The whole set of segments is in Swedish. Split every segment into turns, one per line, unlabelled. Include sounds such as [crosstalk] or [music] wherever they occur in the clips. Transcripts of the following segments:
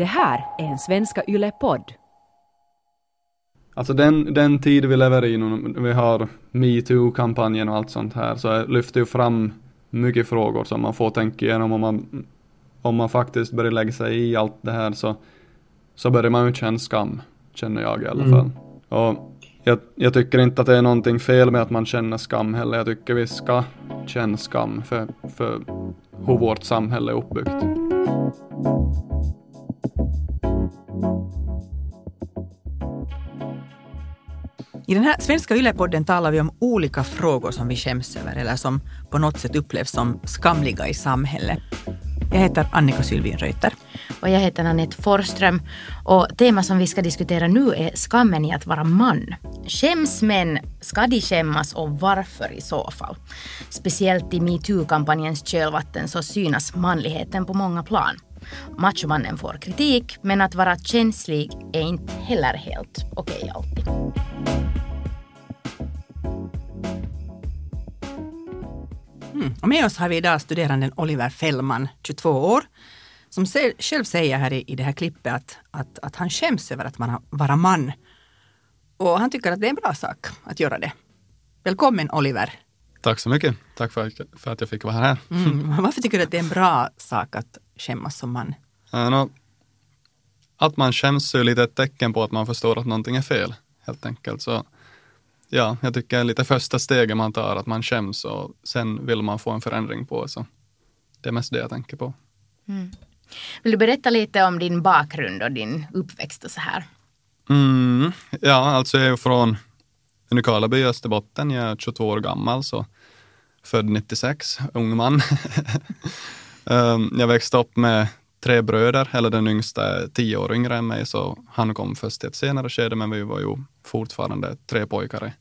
Det här är en Svenska Yle-podd.
Alltså den, den tid vi lever i nu, vi har metoo-kampanjen och allt sånt här, så lyfter ju fram mycket frågor som man får tänka igenom om man, om man faktiskt börjar lägga sig i allt det här så, så börjar man ju känna skam, känner jag i alla
Mm.
fall. Och jag, jag tycker inte att det är någonting fel med att man känner skam heller. Jag tycker vi ska känna skam för, för hur vårt samhälle är uppbyggt.
I den här svenska Yle-podden talar vi om olika frågor som vi skäms över eller som på något sätt upplevs som skamliga i samhället. Jag heter Annika Sylvin Reuter.
Och jag heter Anette Forsström. Och temat som vi ska diskutera nu är skammen i att vara man. Skäms män? Ska de skämmas och varför i så fall? Speciellt i metoo-kampanjens kölvatten så synas manligheten på många plan. Machomannen får kritik, men att vara känslig är inte heller helt okej alltid.
Mm. Och med oss har vi idag studeranden Oliver Fällman, 22 år, som själv säger här i, i det här klippet att, att, att han skäms över att man vara man. Och han tycker att det är en bra sak att göra det. Välkommen Oliver.
Tack så mycket. Tack för, för att jag fick vara här.
Mm. [laughs] Varför tycker du att det är en bra sak att skämmas som man?
Ja, nå, att man skäms är lite ett tecken på att man förstår att någonting är fel, helt enkelt. Så ja, jag tycker det är lite första steget man tar, att man skäms och sen vill man få en förändring på. Så det är mest det jag tänker på.
Vill du berätta lite om din bakgrund och din uppväxt och så här?
Mm, ja, alltså jag är från Nykarleby i Österbotten. Jag är 22 år gammal, så född 96, ung man. [laughs] Ehm, jag växte upp med tre bröder, eller den yngsta är tio år yngre än mig, så han kom först i ett senare skede, men vi var ju fortfarande tre pojkar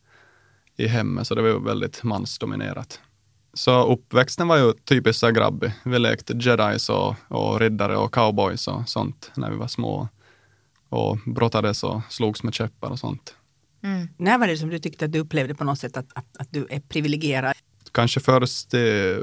i, hemmet, så det var ju väldigt mansdominerat. Så uppväxten var ju typiskt så grabbig. Vi lekte jedis och, och riddare och cowboys och sånt när vi var små. Och brottades och slogs med käppar och sånt.
När var det som du tyckte att du upplevde på något sätt att, att, att du är privilegierad?
Kanske först i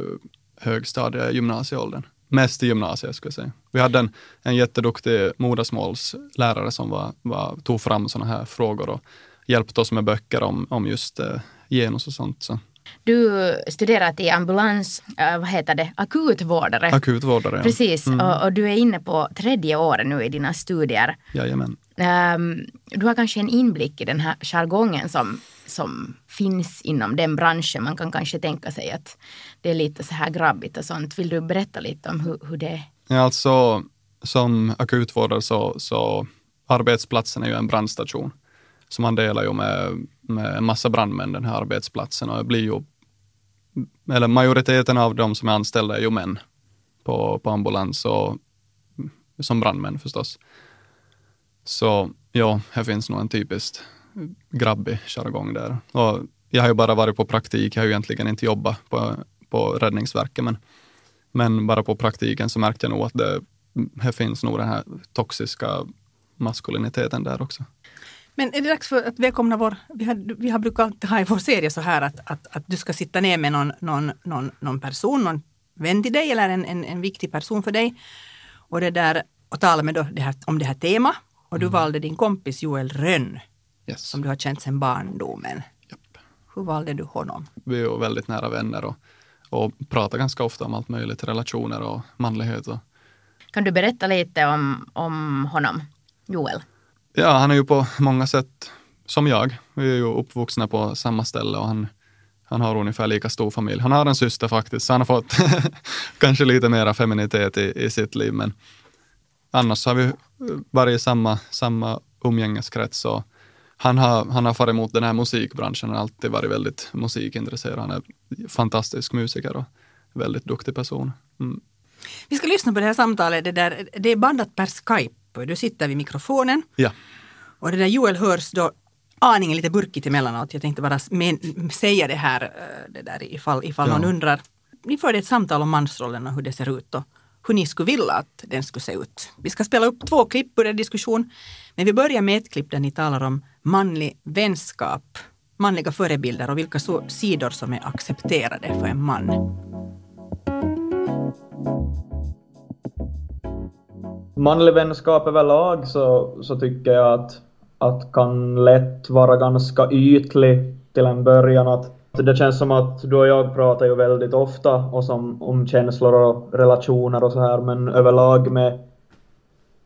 högstadie, gymnasieåldern. Mest i gymnasiet skulle jag säga. Vi hade en, en jätteduktig modersmålslärare som var, var, tog fram sådana här frågor och hjälpte oss med böcker om, om just eh, genus och sånt. Så.
Du studerar till ambulans, äh, vad heter det, akutvårdare.
Akutvårdare, ja.
Precis, och, och du är inne på tredje året nu i dina studier.
Jajamän.
Ehm, du har kanske en inblick i den här jargongen som, som finns inom den branschen. Man kan kanske tänka sig att det är lite så här grabbigt och sånt. Vill du berätta lite om hur, hur det är?
Ja, alltså som akutvårdare så, så arbetsplatsen är ju en brandstation. Så man delar ju med, med en massa brandmän den här arbetsplatsen och det blir ju, eller majoriteten av de som är anställda är ju män på, på ambulans och som brandmän förstås. Så ja, här finns nog en typiskt grabbig jargong där. Och jag har ju bara varit på praktik, jag har ju egentligen inte jobbat på, på Räddningsverket, men, men bara på praktiken så märkte jag nog att det här finns nog den här toxiska maskuliniteten där också.
Men är det dags för att välkomna vår... Vi har, vi har brukat ha i vår serie så här att, att, att du ska sitta ner med någon, någon, någon, någon person, någon vän till dig eller en, en, en viktig person för dig. Och, det där, och tala med det här, om det här temat. Och du valde din kompis Joel Rönn
Yes.
som du har känt sedan barndomen.
Japp.
Hur valde du honom?
Vi är väldigt nära vänner och, och pratar ganska ofta om allt möjligt, relationer och manlighet. Och,
Kan du berätta lite om, om honom, Joel?
ja, han är ju på många sätt som jag. Vi är ju uppvuxna på samma ställe och han, han har ungefär lika stor familj. Han har en syster faktiskt, så han har fått [laughs] kanske lite mera feminitet i, i sitt liv. Men annars har vi varit i samma, samma umgängeskrets. Och han har, han har farit emot den här musikbranschen, han har alltid varit väldigt musikintresserad. Han är fantastisk musiker och väldigt duktig person. Mm.
Vi ska lyssna på det här samtalet. Det, där, det är bandat per Skype. Du sitter vid mikrofonen
Ja,
och det där Joel hörs då aningen lite burkigt emellanåt. Jag tänkte bara men, säga det här eh, det där ifall, ifall
Ja.
någon undrar. Ni förde ett samtal om mansrollen och hur det ser ut och hur ni skulle vilja att den skulle se ut. Vi ska spela upp två klipp ur den diskussion. Men vi börjar med ett klipp där ni talar om manlig vänskap, manliga förebilder och vilka sidor som är accepterade för en man.
manlig vänskap överlag så, så tycker jag att, att kan lätt vara ganska ytlig till en början. Att det känns som att du och jag pratar ju väldigt ofta och som, om känslor och relationer och så här, men överlag med,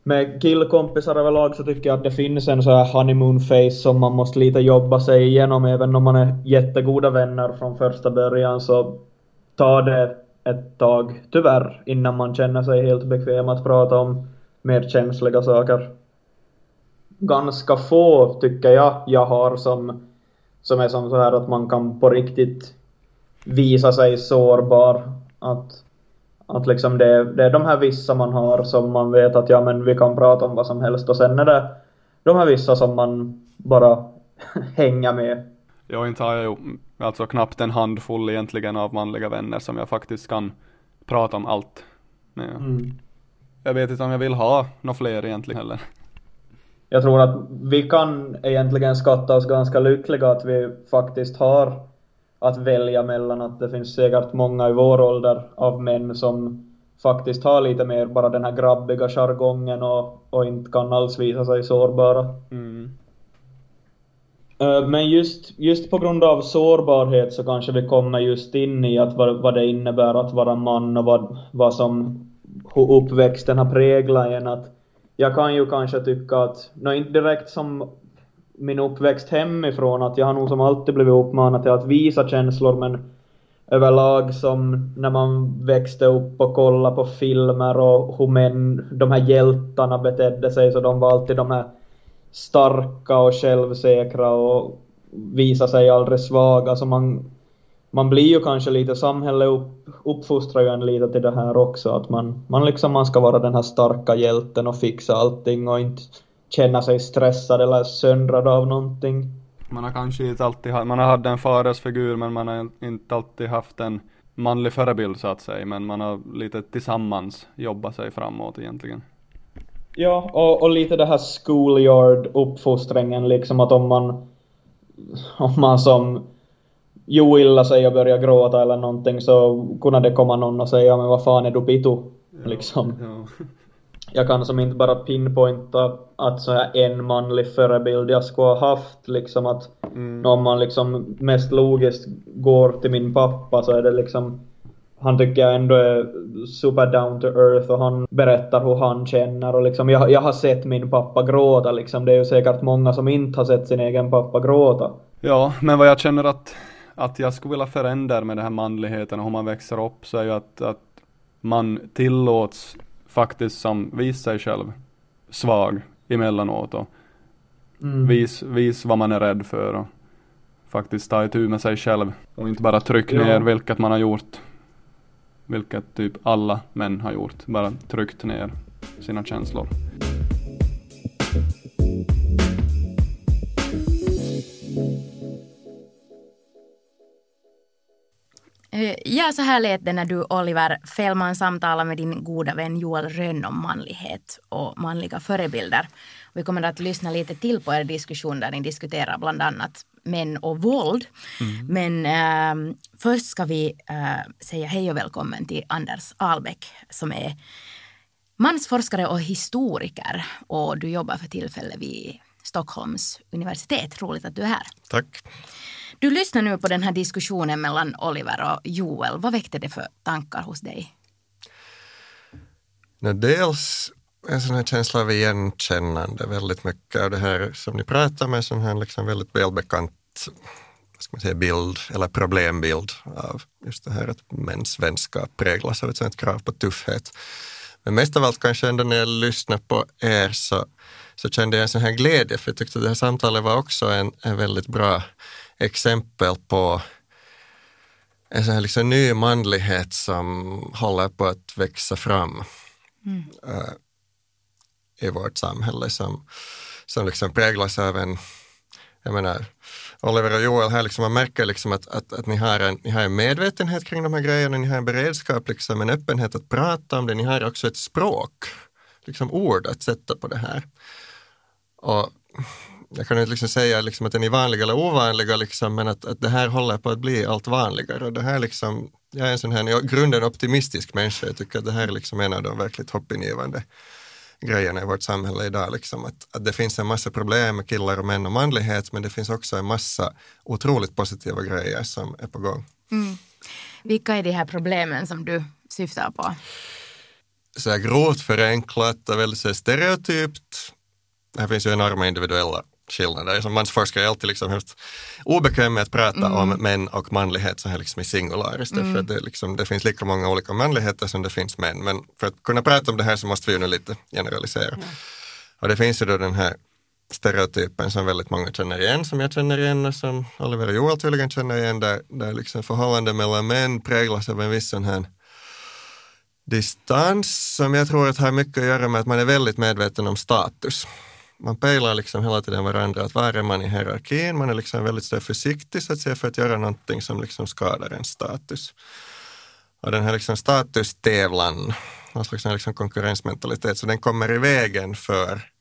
med killkompisar överlag så tycker jag att det finns en så här honeymoon face som man måste lite jobba sig igenom, även om man är jättegoda vänner från första början så tar det ett tag, tyvärr, innan man känner sig helt bekväm att prata om mer känsliga saker. Ganska få, tycker jag, jag har som, som är som så här att man kan på riktigt visa sig sårbar. Att, att liksom det, det är de här vissa man har som man vet att ja men vi kan prata om vad som helst och sen är det de här vissa som man bara [laughs] hänger med.
Jag inte har ju alltså knappt en handfull egentligen av manliga vänner som jag faktiskt kan prata om allt med. Mm. Jag vet inte om jag vill ha några fler egentligen heller.
Jag tror att vi kan egentligen skatta oss ganska lyckliga att vi faktiskt har att välja mellan att det finns säkert många i vår ålder av män som faktiskt har lite mer bara den här grabbiga jargongen och, och inte kan alls visa sig sårbara. Mm. Eh, men just, just på grund av sårbarhet så kanske vi kommer just in i att vad, vad det innebär att vara man och vad, vad som hur uppväxten har präglat en. Att jag kan ju kanske tycka att, no, inte direkt som min uppväxt hemifrån, att jag har nog som alltid blivit uppmanad till att visa känslor, men överlag som när man växte upp och kollade på filmer och hur män, de här hjältarna betedde sig, så de var alltid de här starka och självsäkra och visa sig aldrig svaga, så man man blir ju kanske lite, samhället upp, uppfostrar ju en lite till det här också, att man, man liksom man ska vara den här starka hjälten och fixa allting och inte känna sig stressad eller söndrad av någonting.
Man har kanske inte alltid man har haft en fadersfigur men man har inte alltid haft en manlig förebild så att säga, men man har lite tillsammans jobbat sig framåt egentligen.
Ja, och, och lite det här schoolyard uppfostringen liksom att om man om man som jo illa sig och börja gråta eller någonting så kunde det komma någon och säga men vad fan är du pitu? Ja, liksom. Ja. Jag kan som inte bara pinpointa att så här en manlig förebild jag skulle ha haft liksom att mm. om man liksom mest logiskt går till min pappa så är det liksom han tycker jag ändå är super down to earth och han berättar hur han känner och liksom jag, jag har sett min pappa gråta liksom. Det är ju säkert många som inte har sett sin egen pappa gråta.
Ja, men vad jag känner att att jag skulle vilja förändra med den här manligheten och hur man växer upp så är ju att, att man tillåts faktiskt som vis sig själv svag emellanåt och mm. vis, vis vad man är rädd för och faktiskt ta itu med sig själv och inte bara trycka ner vilket man har gjort vilket typ alla män har gjort, bara tryckt ner sina känslor.
Ja, så här lät det när du, Oliver Fällman, samtalade med din goda vän Joel Rönn om manlighet och manliga förebilder. Vi kommer att lyssna lite till på er diskussion där ni diskuterar bland annat män och våld. Mm. Men äh, först ska vi äh, säga hej och välkommen till Anders Albeck som är mansforskare och historiker och du jobbar för tillfället vid Stockholms universitet. Roligt att du är här.
Tack.
Du lyssnar nu på den här diskussionen mellan Oliver och Joel. Vad väckte det för tankar hos dig?
dels en sån här känsla av igenkännande väldigt mycket av det här som ni pratar med, som här liksom väldigt välbekant vad ska man säga, bild eller problembild av just det här att mäns vänskap präglas av ett sånt krav på tuffhet. Men mest av allt kanske ändå när jag lyssnade på er så, så kände jag en sån här glädje, för jag tyckte att det här samtalet var också en, en väldigt bra exempel på en sån här liksom ny manlighet som håller på att växa fram mm. uh, i vårt samhälle som, som liksom präglas av en, jag menar, Oliver och Joel här, liksom, man märker liksom att, att, att ni, har en, ni har en medvetenhet kring de här grejerna, ni har en beredskap, liksom, en öppenhet att prata om det, ni har också ett språk, liksom ord att sätta på det här. Och jag kan inte liksom säga liksom att den är vanliga eller ovanliga, liksom, men att, att det här håller på att bli allt vanligare. Och det här liksom, jag är en sån här, jag grunden optimistisk människa, jag tycker att det här är liksom en av de verkligt hoppingivande grejerna i vårt samhälle idag. Liksom. Att, att det finns en massa problem med killar och män och manlighet, men det finns också en massa otroligt positiva grejer som är på gång.
Mm. Vilka är de här problemen som du syftar på?
Så här grovt förenklat och väldigt stereotypt. Här finns ju enorma individuella skillnader. Som mansforskare är alltid liksom hemskt obekväm med att prata mm. om män och manlighet så här liksom i singularis. Mm. Det, liksom, det finns lika många olika manligheter som det finns män. Men för att kunna prata om det här så måste vi ju nu lite generalisera. Mm. Och det finns ju då den här stereotypen som väldigt många känner igen, som jag känner igen och som Oliver och Joel tydligen känner igen, där, där liksom förhållanden mellan män präglas av en viss sån här distans som jag tror att har mycket att göra med att man är väldigt medveten om status. Man pejlar liksom hela tiden varandra, att var är man i hierarkin? Man är liksom väldigt så försiktig så att säga för att göra någonting som liksom skadar en status. Och den här liksom statustävlan, någon slags liksom konkurrensmentalitet, så den kommer i vägen för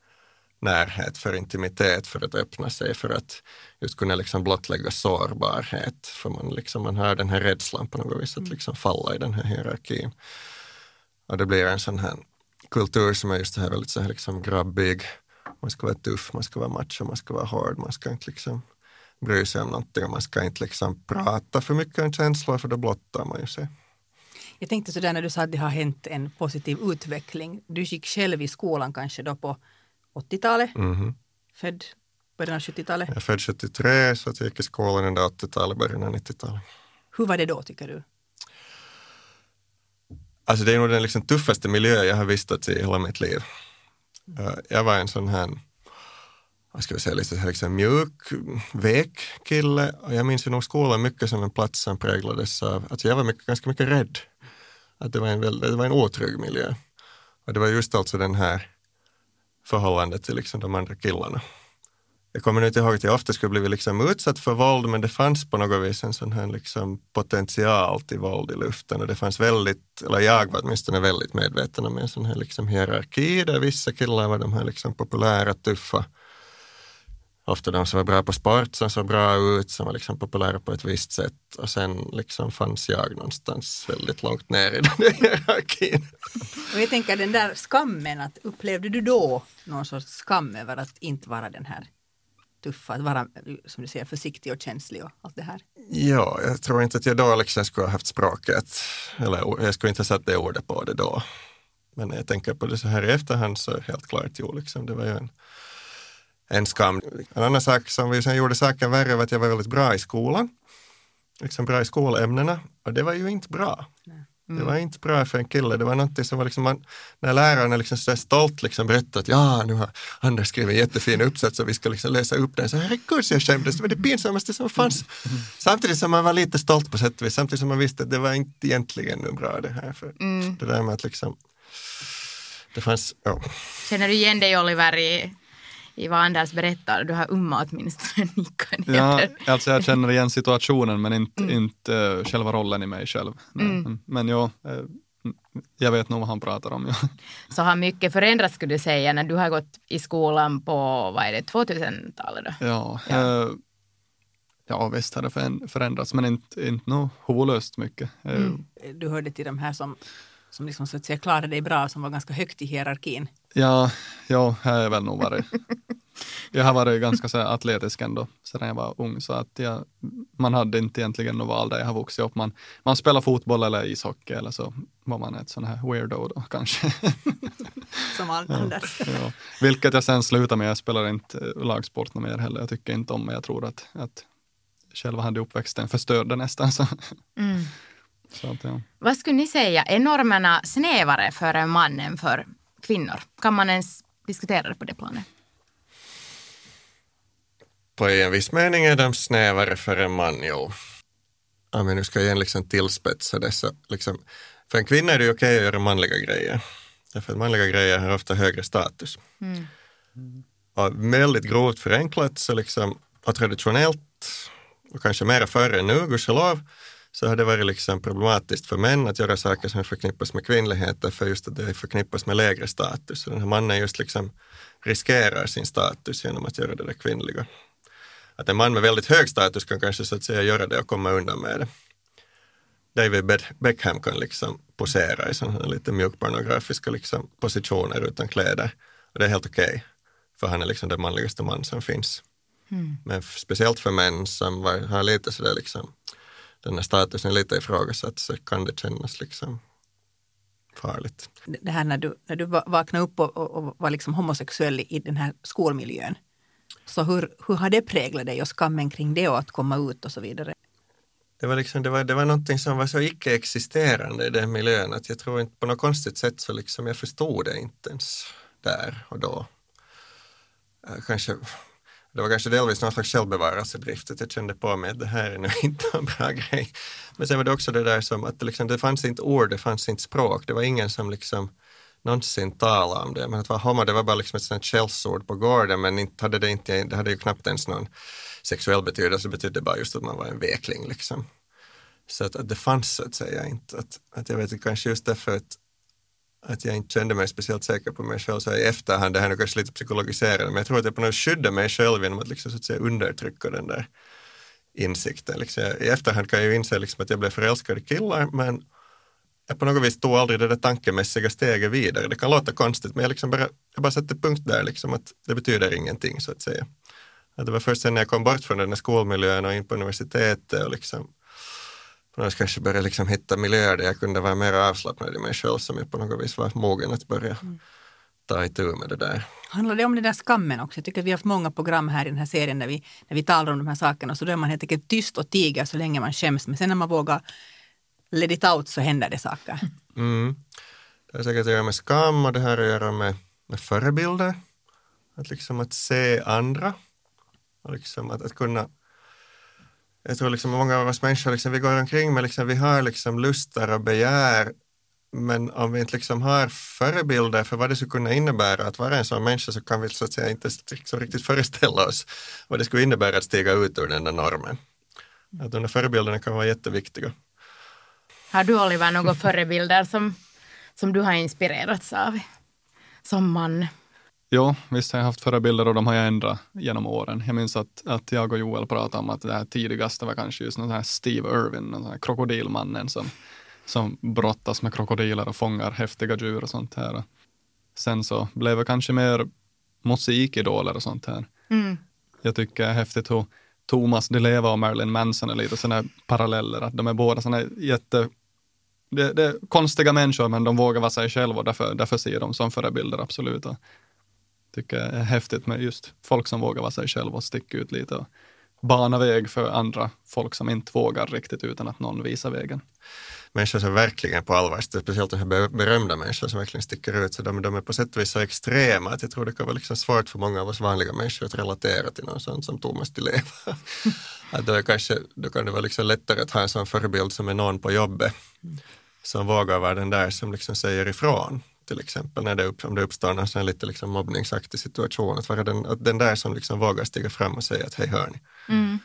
närhet, för intimitet, för att öppna sig, för att just kunna liksom blottlägga sårbarhet. För man, liksom, man har den här rädslan på något vis att mm. liksom falla i den här hierarkin. Och det blir en sån här kultur som är just det här väldigt så här liksom grabbig. Man ska vara tuff, man ska vara macho, man ska vara hård, man ska inte liksom bry sig om någonting och man ska inte liksom prata för mycket om känslor för då blottar man ju sig.
Jag tänkte sådär när du sa att det har hänt en positiv utveckling. Du gick själv i skolan kanske då på 80-talet, mm. född början av 70-talet.
Jag är född 73 så jag gick i skolan under 80-talet, början av 90-talet.
Hur var det då tycker du?
Alltså det är nog den liksom tuffaste miljö jag har vistats i hela mitt liv. Jag var en sån här, vad ska vi säga, lite liksom mjuk, vek kille. Och jag minns ju nog skolan mycket som en plats som präglades av, alltså jag var mycket, ganska mycket rädd. Att det var en, det var en otrygg miljö. Och det var just alltså den här förhållandet till liksom de andra killarna. Jag kommer inte ihåg att jag ofta skulle blivit liksom utsatt för våld, men det fanns på något vis en sån här liksom potential till våld i luften och det fanns väldigt, eller jag var åtminstone väldigt medveten om en sån här liksom hierarki där vissa killar var de här liksom populära, tuffa, ofta de som var bra på sport, som såg bra ut, som var liksom populära på ett visst sätt och sen liksom fanns jag någonstans väldigt långt ner i den där hierarkin.
Och jag tänker den där skammen, att upplevde du då någon sorts skam över att inte vara den här tuffa, att vara som du säger försiktig och känslig och allt det här?
Ja, jag tror inte att jag då liksom skulle ha haft språket, eller jag skulle inte ha satt det ordet på det då. Men när jag tänker på det så här i efterhand så helt klart, jo, liksom, det var ju en, en skam. En annan sak som vi sen gjorde saken värre var att jag var väldigt bra i skolan, liksom bra i skolämnena och det var ju inte bra. Nej. Mm. Det var inte bra för en kille. Det var någonting som var liksom, man, när läraren liksom så stolt liksom berättade att ja, nu har Anders skrivit en jättefin uppsats och vi ska liksom läsa upp den. Så herregud, så jag skämdes. Det var det pinsammaste som fanns. Mm. Samtidigt som man var lite stolt på sätt och vis. Samtidigt som man visste att det var inte egentligen bra det här. För mm. Det där med att liksom, det fanns, ja.
Känner du igen dig Oliver i i vad Anders berättar. Du har umma åtminstone [laughs] nickat
Ja, alltså jag känner igen situationen men inte, mm. inte uh, själva rollen i mig själv. Mm. Men, men ja, uh, jag vet nog vad han pratar om. Ja. [laughs]
Så har mycket förändrats skulle du säga när du har gått i skolan på, vad är det, 2000-talet då?
Ja, ja. Uh, ja visst har det förändrats men inte, inte nog hålöst mycket. Mm.
Du hörde till de här som som liksom så att säga klarade dig bra, som var ganska högt i hierarkin?
Ja, ja jag har väl nog varit. [laughs] jag har varit ganska så atletisk ändå sedan jag var ung, så att jag, man hade inte egentligen något val där jag har vuxit upp. Man, man spelar fotboll eller ishockey eller så var man ett sån här weirdo då kanske. [laughs]
Som Anders. Ja, ja.
Vilket jag sen slutade med. Jag spelar inte lagsport mer heller. Jag tycker inte om, men jag tror att, att själva hade uppväxten förstörde nästan. Så. Mm.
Att, ja. Vad skulle ni säga, är normerna snävare för en man än för kvinnor? Kan man ens diskutera det på det planet?
På en viss mening är de snävare för en man, jo. Ja, men nu ska jag igen liksom tillspetsa dessa. Liksom, för en kvinna är det okej okay att göra manliga grejer. Därför att manliga grejer har ofta högre status. Mm. Och väldigt grovt förenklat så liksom, och traditionellt, och kanske mera förr än nu, gudskelov, så har det varit liksom problematiskt för män att göra saker som förknippas med kvinnlighet för just att det förknippas med lägre status. Så den här mannen just liksom riskerar sin status genom att göra det där kvinnliga. Att en man med väldigt hög status kan kanske så att säga göra det och komma undan med det. David Beckham kan liksom posera i sådana lite mjukpornografiska liksom, positioner utan kläder. Och det är helt okej, okay, för han är liksom den manligaste man som finns. Mm. Men speciellt för män som var, har lite sådär liksom, den här statusen lite ifrågasatt så kan det kännas liksom farligt.
Det här när du, när du vaknade upp och, och, och var liksom homosexuell i den här skolmiljön. Så hur, hur har det präglat dig och skammen kring det och att komma ut och så vidare?
Det var, liksom, det var, det var någonting som var så icke-existerande i den miljön att jag tror inte på något konstigt sätt så liksom jag förstod det inte ens där och då. Eh, kanske, det var kanske delvis någon slags självbevarelsedrift att jag kände på mig att det här är nog [laughs] inte en bra grej. Men sen var det också det där som att det, liksom, det fanns inte ord, det fanns inte språk, det var ingen som liksom någonsin talade om det. Men att vara homo det var bara liksom ett sånt källsord på gården men inte hade det, inte, det hade ju knappt ens någon sexuell betydelse, det betydde bara just att man var en vekling liksom. Så att, att det fanns så att säga inte. Att, att jag vet inte, kanske just därför att, att jag inte kände mig speciellt säker på mig själv så i efterhand, det här är kanske lite psykologiserande, men jag tror att jag på något skyddar mig själv genom att liksom så att säga undertrycka den där insikten. Liksom, I efterhand kan jag ju inse liksom att jag blev förälskad i killar, men jag på något vis tog aldrig det där tankemässiga steget vidare. Det kan låta konstigt, men jag, liksom bara, jag bara satte punkt där, liksom, att det betyder ingenting så att säga. Att det var först sen när jag kom bort från den här skolmiljön och in på universitetet och liksom på något kanske började liksom hitta miljöer där jag kunde vara mer avslappnad i mig själv som jag på något vis var mogen att börja mm. ta itu med det där.
Handlar det om den där skammen också? Jag tycker att vi har haft många program här i den här serien när vi, när vi talar om de här sakerna så då är man helt enkelt tyst och tiger så länge man skäms. Men sen när man vågar let it out så händer det saker.
Mm. Det har säkert att göra med skam och det har att göra med, med förebilder. Att liksom att se andra och liksom att, att kunna jag tror liksom många av oss människor, liksom, vi går omkring med, liksom, vi har liksom lustar och begär, men om vi inte liksom har förebilder för vad det skulle kunna innebära att vara en sån människa så kan vi så att säga inte liksom riktigt föreställa oss vad det skulle innebära att stiga ut ur den där normen. Att de där förebilderna kan vara jätteviktiga.
Har du Oliver några förebilder som, som du har inspirerats av som man?
Jo, visst har jag haft förebilder och de har jag ändrat genom åren. Jag minns att, att jag och Joel pratade om att det här tidigaste var kanske just någon här Steve Irwin, den här krokodilmannen som, som brottas med krokodiler och fångar häftiga djur och sånt här. Sen så blev det kanske mer musikidoler och sånt här. Mm. Jag tycker det är häftigt hur Thomas Di Leva och Marilyn Manson är lite sådana paralleller, att de är båda sådana jätte det, det, är konstiga människor men de vågar vara sig själva och därför, därför ser de som förebilder absolut. Tycker det är häftigt med just folk som vågar vara sig själva och sticka ut lite och bana väg för andra folk som inte vågar riktigt utan att någon visar vägen.
Människor som verkligen på allvar, speciellt de här berömda människor som verkligen sticker ut, så de, de är på sätt och vis så extrema att jag tror det kan vara liksom svårt för många av oss vanliga människor att relatera till någon sån som Thomas Di Leva. [laughs] att då, kanske, då kan det vara liksom lättare att ha en sån förebild som är någon på jobbet som vågar vara den där som liksom säger ifrån till exempel när det, upp, om det uppstår någon sån lite liksom mobbningsaktig situation, att vara den, att den där som liksom vågar stiga fram och säga att hej hör ni. Mm.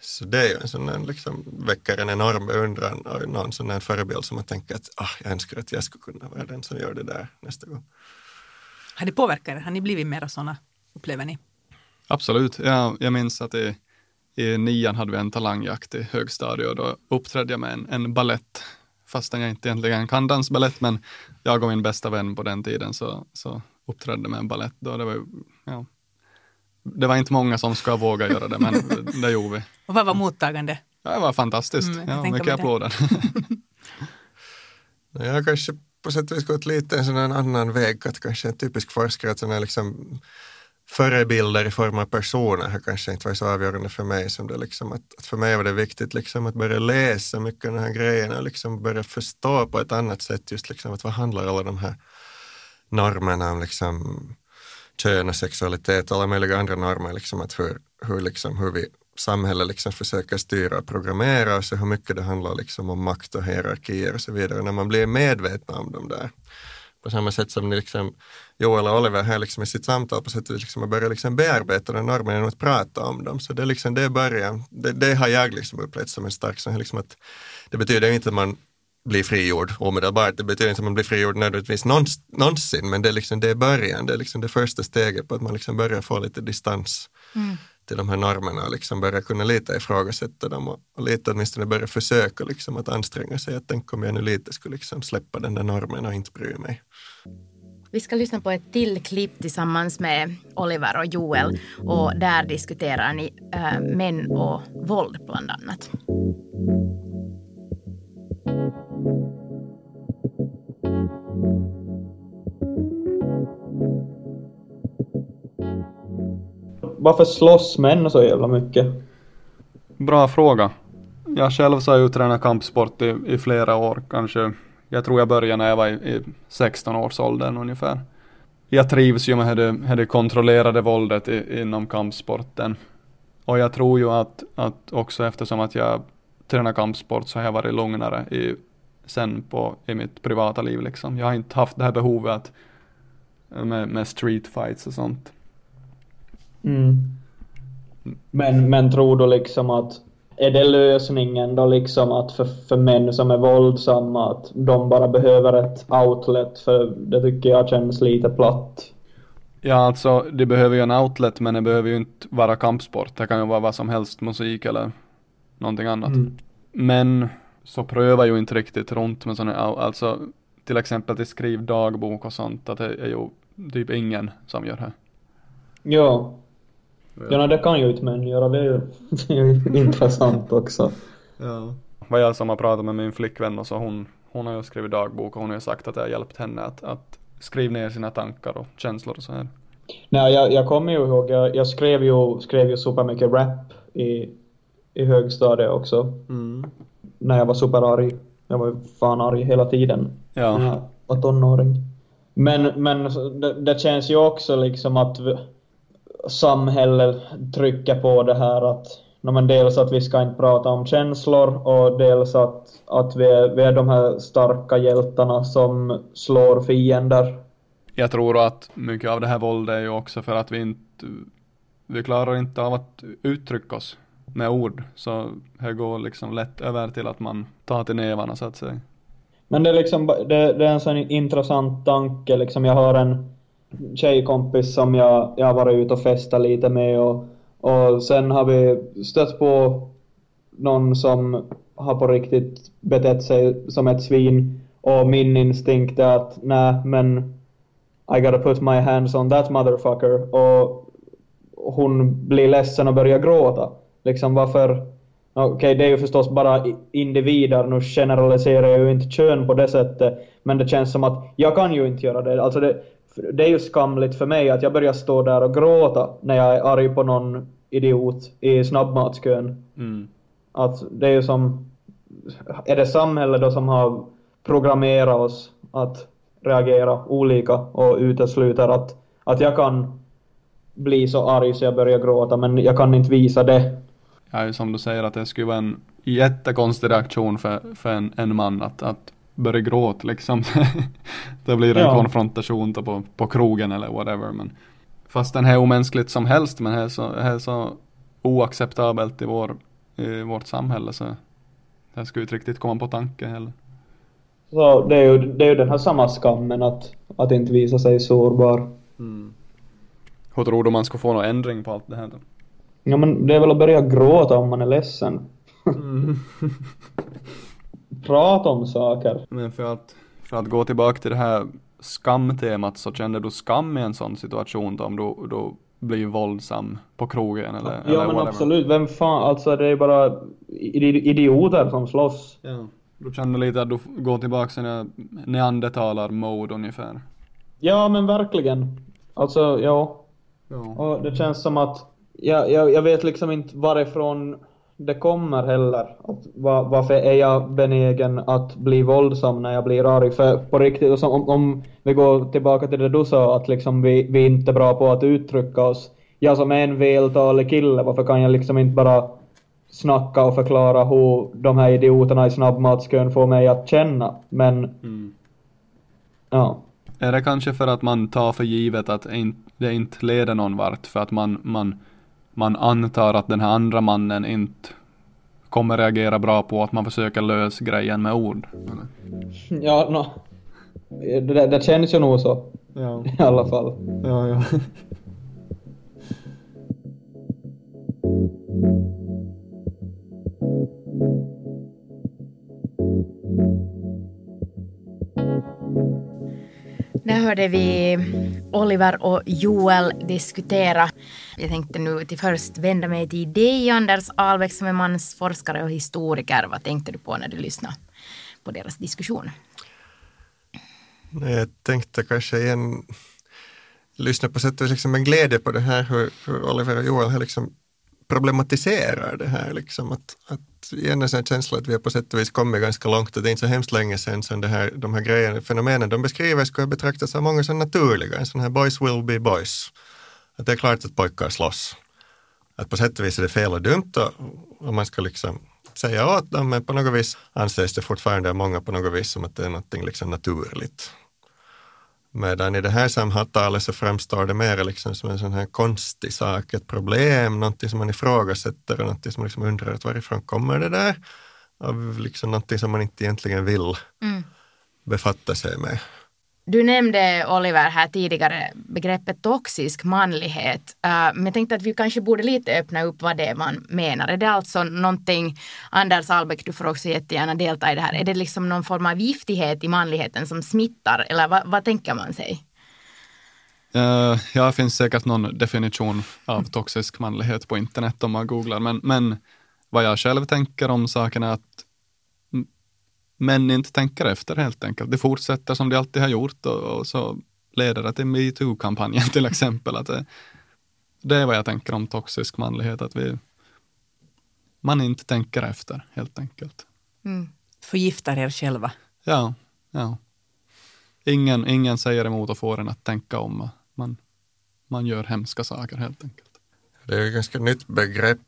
Så det är ju en sån där, liksom, väcker en enorm beundran och någon sån där förebild som man tänker att ah, jag önskar att jag skulle kunna vara den som gör det där nästa gång.
Har det påverkat er? Har ni blivit mera sådana, upplever ni?
Absolut. Jag, jag minns att i, i nian hade vi en talangjakt i högstadiet och då uppträdde jag med en, en ballett fastän jag inte egentligen kan dansbalett, men jag och min bästa vän på den tiden så, så uppträdde med en balett. Då det, var, ja, det var inte många som ska våga göra det, men [laughs] det gjorde vi.
Och vad var mottagande?
Ja, det var fantastiskt. Mm, ja, mycket applåder. [laughs]
jag har kanske på sätt och vis gått lite en sån annan väg, att kanske en typisk forskare, att sån liksom förebilder i form av personer har kanske inte varit så avgörande för mig som det liksom att, att för mig var det viktigt liksom att börja läsa mycket av de här grejerna och liksom börja förstå på ett annat sätt just liksom att vad handlar alla de här normerna om liksom kön och sexualitet och alla möjliga andra normer, liksom att hur, hur, liksom, hur vi samhället liksom försöker styra och programmera och hur mycket det handlar liksom om makt och hierarkier och så vidare. När man blir medveten om de där på samma sätt som liksom, Joel och Oliver här liksom i sitt samtal på sätt och vis liksom börjar liksom bearbeta de normerna genom att prata om dem. Så det, är liksom, det början. Det, det har jag liksom upplevt som en stark sån liksom att det betyder inte att man blir frigjord omedelbart. Det betyder inte att man blir frigjord nödvändigtvis någonsin, men det är, liksom, det är början. Det är liksom det första steget på att man liksom börjar få lite distans mm till de här normerna och liksom börja kunna lite ifrågasätta dem och, och lite åtminstone börja försöka liksom att anstränga sig. Att tänk om jag nu lite skulle liksom släppa den där normen och inte bry mig.
Vi ska lyssna på ett till klipp tillsammans med Oliver och Joel och där diskuterar ni äh, män och våld bland annat.
Varför slåss män så jävla mycket?
Bra fråga. Jag själv så har jag tränat kampsport i, i flera år, kanske. Jag tror jag började när jag var i, i 16 års åldern ungefär. Jag trivs ju med det, det kontrollerade våldet i, inom kampsporten. Och jag tror ju att, att också eftersom att jag tränar kampsport så har jag varit lugnare i, sen på, i mitt privata liv liksom. Jag har inte haft det här behovet att, med, med street fights och sånt.
Mm. Men, men tror du liksom att är det lösningen då liksom att för, för män som är våldsamma att de bara behöver ett outlet för det tycker jag känns lite platt.
Ja alltså det behöver ju en outlet men det behöver ju inte vara kampsport. Det kan ju vara vad som helst, musik eller någonting annat. Mm. Men så prövar ju inte riktigt runt med sådana, alltså till exempel till skriv dagbok och sånt, att det är ju typ ingen som gör det.
Ja. Ja, det kan ju inte män göra, det är ju, [laughs] det är ju intressant också.
Ja. Vad jag som har pratat med min flickvän och så hon, hon har ju skrivit dagbok och hon har ju sagt att det har hjälpt henne att, att skriva ner sina tankar och känslor och så här.
Nej, jag, jag kommer ju ihåg, jag, jag skrev ju, skrev ju supermycket rap i, i högstadiet också. Mm. När jag var superarg. Jag var ju fan arg hela tiden. Ja. När jag var tonåring. Men, men det, det känns ju också liksom att samhället trycker på det här att no, men dels att vi ska inte prata om känslor och dels att, att vi, är, vi är de här starka hjältarna som slår fiender.
Jag tror att mycket av det här våldet är ju också för att vi inte vi klarar inte av att uttrycka oss med ord. Så det går liksom lätt över till att man tar till nävarna så att säga.
Men det är liksom, det, det är en sån intressant tanke liksom. Jag har en tjejkompis som jag, jag har varit ute och festat lite med och, och sen har vi stött på någon som har på riktigt betett sig som ett svin. Och min instinkt är att nej men I gotta put my hands on that motherfucker. Och hon blir ledsen och börjar gråta. Liksom varför? Okej, okay, det är ju förstås bara individer, nu generaliserar jag ju inte kön på det sättet, men det känns som att jag kan ju inte göra det. Alltså det, det är ju skamligt för mig att jag börjar stå där och gråta när jag är arg på någon idiot i snabbmatskön. Mm. Att det är ju som... Är det samhället då som har programmerat oss att reagera olika och utesluter att, att jag kan bli så arg så jag börjar gråta men jag kan inte visa det.
Ja, som du säger att det skulle vara en jättekonstig reaktion för, för en, en man att, att börjar gråta liksom. [laughs] det blir en ja. konfrontation på, på krogen eller whatever. Men fast den är omänskligt som helst men det är så, det är så oacceptabelt i, vår, i vårt samhälle så det skulle inte riktigt komma på tanke heller.
Så det är ju, det är ju den här samma skammen att, att inte visa sig sårbar. Mm.
Hur tror du man ska få någon ändring på allt det här då?
Ja men det är väl att börja gråta om man är ledsen. Mm. [laughs] prata om saker.
Men för att, för att gå tillbaka till det här skamtemat så kände du skam i en sån situation då om du, du blir våldsam på krogen eller
Ja eller men whatever. absolut, vem fan, alltså det är bara idioter som slåss.
Ja. Du känner lite att du går tillbaka till neandertalar-mode ungefär.
Ja men verkligen. Alltså ja. ja. Och det känns som att, jag, jag, jag vet liksom inte varifrån det kommer heller. Att, var, varför är jag benägen att bli våldsam när jag blir arg? För på riktigt, om, om vi går tillbaka till det du sa, att liksom vi, vi är inte är bra på att uttrycka oss. Jag som är en vältalig kille, varför kan jag liksom inte bara snacka och förklara hur de här idioterna i snabbmatskön får mig att känna? Men, mm. ja.
Är det kanske för att man tar för givet att det inte leder någon vart? För att man, man man antar att den här andra mannen inte kommer reagera bra på att man försöker lösa grejen med ord.
Ja, no. det, det känns ju nog så. Ja. I alla fall.
Ja, ja.
Hörde vi Oliver och Joel diskutera. Jag tänkte nu till först vända mig till dig, Anders Albeck, som är mansforskare och historiker. Vad tänkte du på när du lyssnade på deras diskussion?
Jag tänkte kanske igen lyssna på sätt och liksom en glädje på det här hur, hur Oliver och Joel har liksom problematiserar det här. Liksom, att, att igen en känsla att vi har på sätt och vis kommit ganska långt. och det är inte så hemskt länge sedan som det här, de här grejerna, fenomenen de beskriver skulle betraktas av många som naturliga. En sån här boys will be boys. Att det är klart att pojkar slåss. Att på sätt och vis är det fel och dumt och, och man ska liksom säga åt dem, men på något vis anses det fortfarande av många på något vis som att det är någonting liksom naturligt. Medan i det här samtalet så framstår det mer liksom som en sån här konstig sak, ett problem, någonting som man ifrågasätter och någonting som man liksom undrar att varifrån kommer det där? Av liksom någonting som man inte egentligen vill mm. befatta sig med.
Du nämnde Oliver här tidigare begreppet toxisk manlighet. Uh, men jag tänkte att vi kanske borde lite öppna upp vad det är man menar. Är det alltså någonting, Anders Albeck, du får också jättegärna delta i det här. Är det liksom någon form av giftighet i manligheten som smittar? Eller vad, vad tänker man sig?
Uh, ja, det finns säkert någon definition av toxisk manlighet på internet om man googlar. Men, men vad jag själv tänker om saken är att män inte tänker efter helt enkelt. De fortsätter som de alltid har gjort och, och så leder det till metoo-kampanjen [laughs] till exempel. Att det, det, är vad jag tänker om toxisk manlighet, att vi, man inte tänker efter helt enkelt.
Mm. Förgiftar er själva.
Ja, ja. Ingen, ingen säger emot och får en att tänka om. Man, man gör hemska saker helt enkelt.
Det är ett ganska nytt begrepp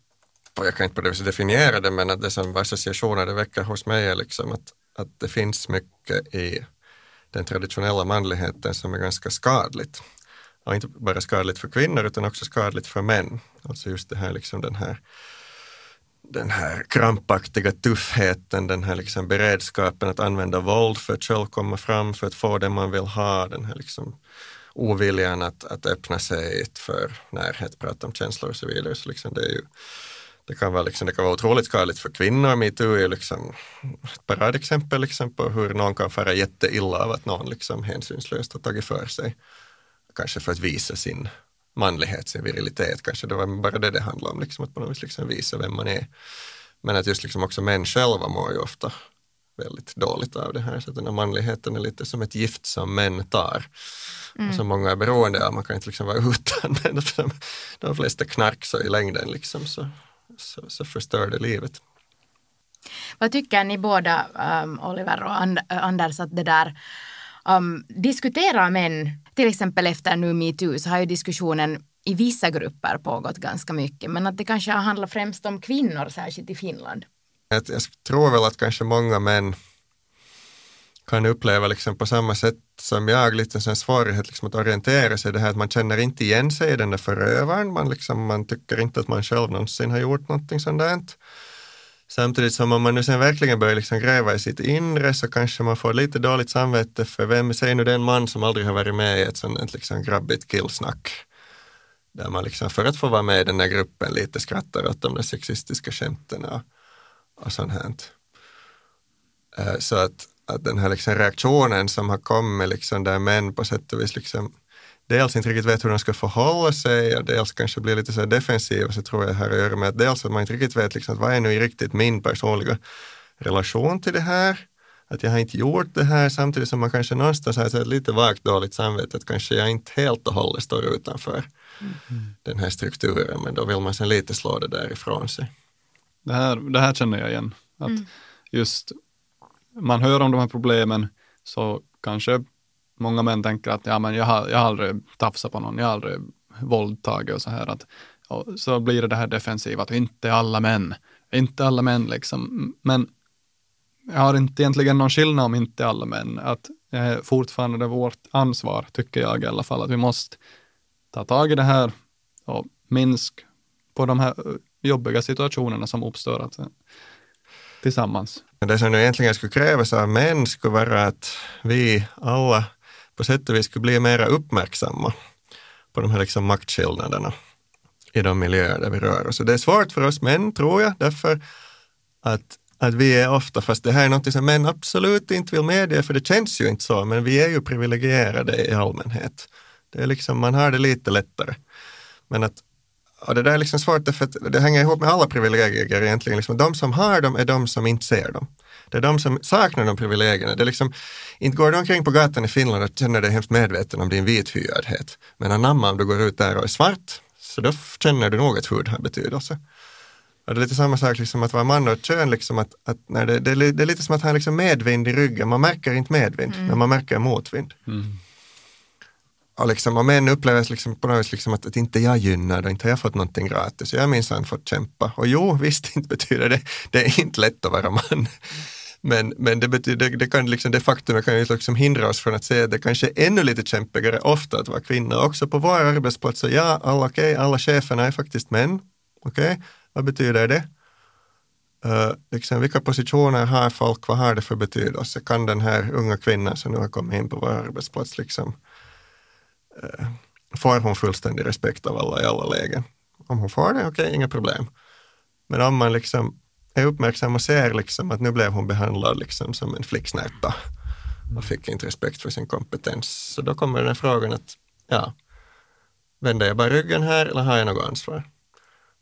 och jag kan inte på det viset definiera det, men att det som associationer det väcker hos mig är liksom att att det finns mycket i den traditionella manligheten som är ganska skadligt. Och inte bara skadligt för kvinnor utan också skadligt för män. Alltså just det här, liksom den här den här krampaktiga tuffheten, den här liksom beredskapen att använda våld för att själv komma fram, för att få det man vill ha, den här liksom oviljan att, att öppna sig för närhet, prata om känslor och så vidare. Så liksom det är ju det kan vara, liksom, det kan vara otroligt skadligt för kvinnor. Metoo är liksom ett paradexempel liksom, på hur någon kan fara jätteilla av att någon liksom hänsynslöst har tagit för sig. Kanske för att visa sin manlighet, sin virilitet. Kanske det var bara det det handlade om, liksom, att på något vis liksom visa vem man är. Men att just liksom också män själva mår ju ofta väldigt dåligt av det här. Så att den här manligheten är lite som ett gift som män tar. Mm. Och som många är beroende av. Man kan inte liksom vara utan. [laughs] Men de flesta knark så i längden liksom så så, så förstör det livet.
Vad tycker ni båda, um, Oliver och And Anders, att det där um, diskuterar män, till exempel efter nu metoo så har ju diskussionen i vissa grupper pågått ganska mycket, men att det kanske handlar främst om kvinnor, särskilt i Finland.
Jag, jag tror väl att kanske många män kan uppleva liksom på samma sätt som jag, lite en svårighet liksom att orientera sig, det här att man känner inte igen sig i den där förövaren, man, liksom, man tycker inte att man själv någonsin har gjort någonting sånt där. Samtidigt som om man nu sen verkligen börjar liksom gräva i sitt inre så kanske man får lite dåligt samvete för vem säger nu den man som aldrig har varit med i ett sånt liksom grabbigt killsnack. Där man liksom för att få vara med i den här gruppen lite skrattar åt de där sexistiska skämten och, och sånt här. Eh, så att att den här liksom reaktionen som har kommit, liksom där män på sätt och vis liksom, dels inte riktigt vet hur de ska förhålla sig och dels kanske blir lite så defensiva, så tror jag har att göra med att dels att man inte riktigt vet liksom, att vad är nu riktigt min personliga relation till det här? Att jag har inte gjort det här samtidigt som man kanske någonstans har ett lite vagt dåligt samvete att kanske jag inte helt och hållet står utanför mm. den här strukturen men då vill man sen lite slå det där ifrån sig.
Det här, det här känner jag igen. Att mm. Just man hör om de här problemen så kanske många män tänker att ja, men jag, har, jag har aldrig tafsat på någon, jag har aldrig våldtagit och så här. Att, och så blir det det här defensiva, att inte alla män, inte alla män liksom. Men jag har inte egentligen någon skillnad om inte alla män. Att det är fortfarande vårt ansvar, tycker jag i alla fall, att vi måste ta tag i det här och minska på de här jobbiga situationerna som uppstår. Att, tillsammans.
Det som nu egentligen skulle krävas av män skulle vara att vi alla på sätt och vis skulle bli mera uppmärksamma på de här liksom maktskillnaderna i de miljöer där vi rör oss. Det är svårt för oss män, tror jag, därför att att vi är ofta, fast det här är något som män absolut inte vill medge, för det känns ju inte så, men vi är ju privilegierade i allmänhet. Det är liksom, man har det lite lättare. Men att, och det där är liksom svårt, för att det hänger ihop med alla privilegier egentligen. Liksom, de som har dem är de som inte ser dem. Det är de som saknar de privilegierna. Det är liksom, inte går du omkring på gatan i Finland och känner dig hemskt medveten om din vithyadhet. Men anamma om du går ut där och är svart, så då känner du nog att hud har betydelse. Och det är lite samma sak liksom att vara man och kön, liksom att, att när det, det, är, det är lite som att ha liksom medvind i ryggen. Man märker inte medvind, mm. men man märker motvind. Mm. Och, liksom, och män upplever liksom på något vis liksom att, att inte jag gynnar och inte har jag fått någonting gratis. Jag har minsann fått kämpa. Och jo, visst [laughs] inte betyder det, det är inte lätt att vara man. Men, men det, betyder, det, kan liksom, det faktumet kan ju liksom hindra oss från att se att det kanske är ännu lite kämpigare ofta att vara kvinna. Också på våra arbetsplatser, ja, alla, okay, alla cheferna är faktiskt män. Okay? Vad betyder det? Uh, liksom, vilka positioner har folk, vad har det för betydelse? Kan den här unga kvinnan som nu har kommit in på vår arbetsplats, liksom, uh, Eh, får hon fullständig respekt av alla i alla lägen? Om hon får det, okej, okay, inga problem. Men om man liksom är uppmärksam och ser liksom att nu blev hon behandlad liksom som en flicksnärta och fick inte respekt för sin kompetens. Så då kommer den frågan att, ja, vänder jag bara ryggen här eller har jag något ansvar?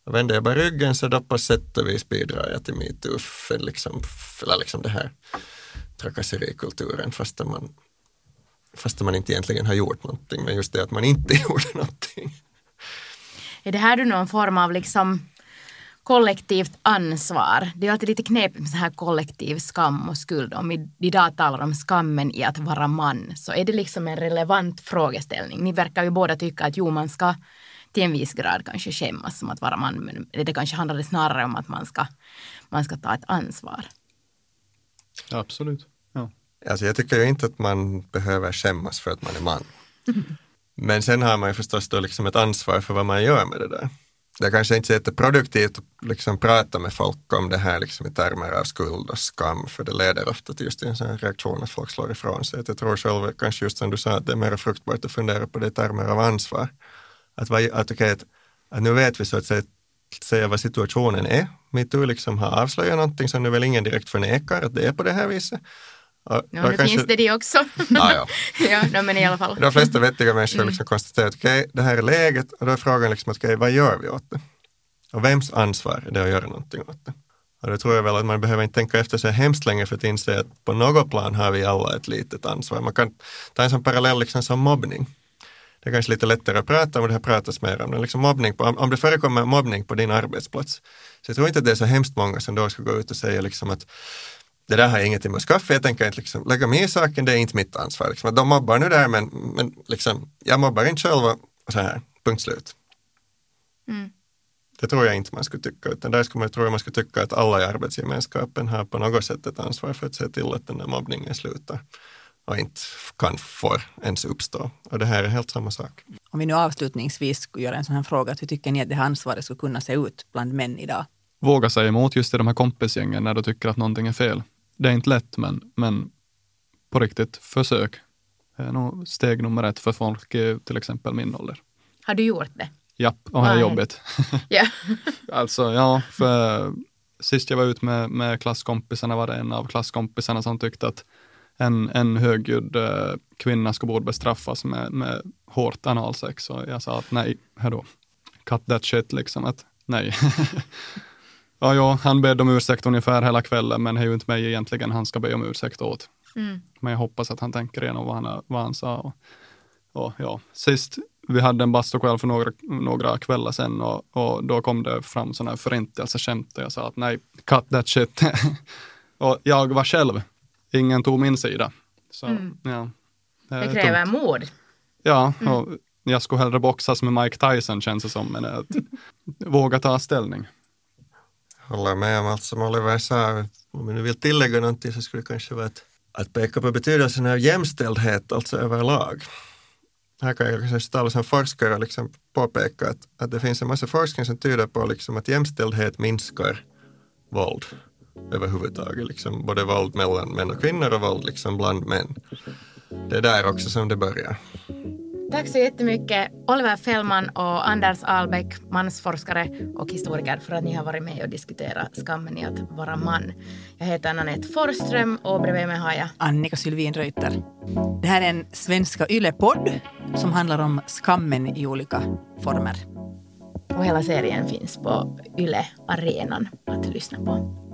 Och vänder jag bara ryggen så då på sätt och vis bidrar jag till metoo, liksom, eller liksom det här trakasserikulturen fast man, fast man inte egentligen har gjort någonting, men just det att man inte [laughs] gjorde någonting.
Är det här du någon form av liksom kollektivt ansvar. Det är alltid lite knepigt med så här kollektiv skam och skuld. Om vi idag talar om skammen i att vara man så är det liksom en relevant frågeställning. Ni verkar ju båda tycka att jo, man ska till en viss grad kanske skämmas som att vara man. Men det kanske handlar snarare om att man ska, man ska ta ett ansvar.
Absolut.
Alltså jag tycker ju inte att man behöver skämmas för att man är man. [laughs] Men sen har man ju förstås då liksom ett ansvar för vad man gör med det där det kanske inte är jätteproduktivt att liksom prata med folk om det här liksom i termer av skuld och skam, för det leder ofta till just en sån reaktion att folk slår ifrån sig. Jag tror själv, kanske just som du sa, att det är mer fruktbart att fundera på det i termer av ansvar. Att, att, okay, att, att nu vet vi så att säga, säga vad situationen är. Metoo liksom har avslöjat någonting som nu väl ingen direkt förnekar att det är på det här viset.
Ja, nu kanske... finns det det också. [laughs]
Ah, ja. [laughs]
ja, men i alla fall.
De flesta vettiga människor mm. liksom konstaterar att okay, det här är läget och då är frågan liksom att okay, vad gör vi åt det? Och vems ansvar är det att göra någonting åt det? Och det tror jag väl att man behöver inte tänka efter sig hemskt länge för att inse att på något plan har vi alla ett litet ansvar. Man kan ta en sån parallell liksom som mobbning. Det är kanske lite lättare att prata om det har pratats mer om. Det liksom mobbning på, om det förekommer mobbning på din arbetsplats. Så jag tror inte att det är så hemskt många som då ska gå ut och säga liksom att det där har jag ingenting med att skaffa, jag tänker inte liksom lägga mig i saken, det är inte mitt ansvar. Liksom. De mobbar nu där men, men liksom, jag mobbar inte själv och så här, punkt slut. Mm. Det tror jag inte man skulle tycka, utan där skulle man, tror jag man skulle tycka att alla i arbetsgemenskapen har på något sätt ett ansvar för att se till att den där mobbningen slutar och inte kan få ens uppstå. Och det här är helt samma sak.
Om vi nu avslutningsvis skulle göra en sån här fråga, hur tycker ni att det här ansvaret skulle kunna se ut bland män idag?
Våga säga emot just i de här kompisgängen när du tycker att någonting är fel det är inte lätt, men, men på riktigt, försök. Det är nog steg nummer ett för folk i till exempel min ålder.
Har du gjort det?
Japp, och det är jobbigt. yeah. [laughs] [laughs] alltså, ja, för sist jag var ute med, med klasskompisarna var det en av klasskompisarna som tyckte att en, en högljudd eh, kvinna skulle borde bestraffas med, med hårt analsex. Och jag sa att nej, hörå, cut that shit liksom. Att, nej. [laughs] Ja, ja, han bad om ursäkt ungefär hela kvällen, men det är ju inte mig egentligen han ska be om ursäkt åt. Mm. Men jag hoppas att han tänker igenom vad han, vad han sa. Och, och, ja, sist vi hade en bastukväll för några, några kvällar sedan och, och då kom det fram sådana här förintelgeskämt och jag sa att nej, cut that shit. [laughs] och jag var själv, ingen tog min sida. Så, mm. ja,
det, det kräver tungt. mod.
Ja, mm. och jag skulle hellre boxas med Mike Tyson känns det som, men att [laughs] våga ta ställning
håller med om allt som Oliver sa. Om vi nu vill tillägga någonting så skulle det kanske vara att, att peka på betydelsen av jämställdhet, alltså överlag. Här kan jag kanske tala som forskare liksom påpeka att, att det finns en massa forskning som tyder på liksom att jämställdhet minskar våld överhuvudtaget. Liksom både våld mellan män och kvinnor och våld liksom bland män. Det är där också som det börjar.
Tack så jättemycket Oliver Fällman och Anders Albeck, mansforskare och historiker för att ni har varit med och diskuterat skammen i att vara man. Jag heter Anette Forsström och bredvid mig har jag
Annika Sylvin Reuter. Det här är en Svenska Yle-podd som handlar om skammen i olika former.
och hela serien finns på Yle Arenan att lyssna på.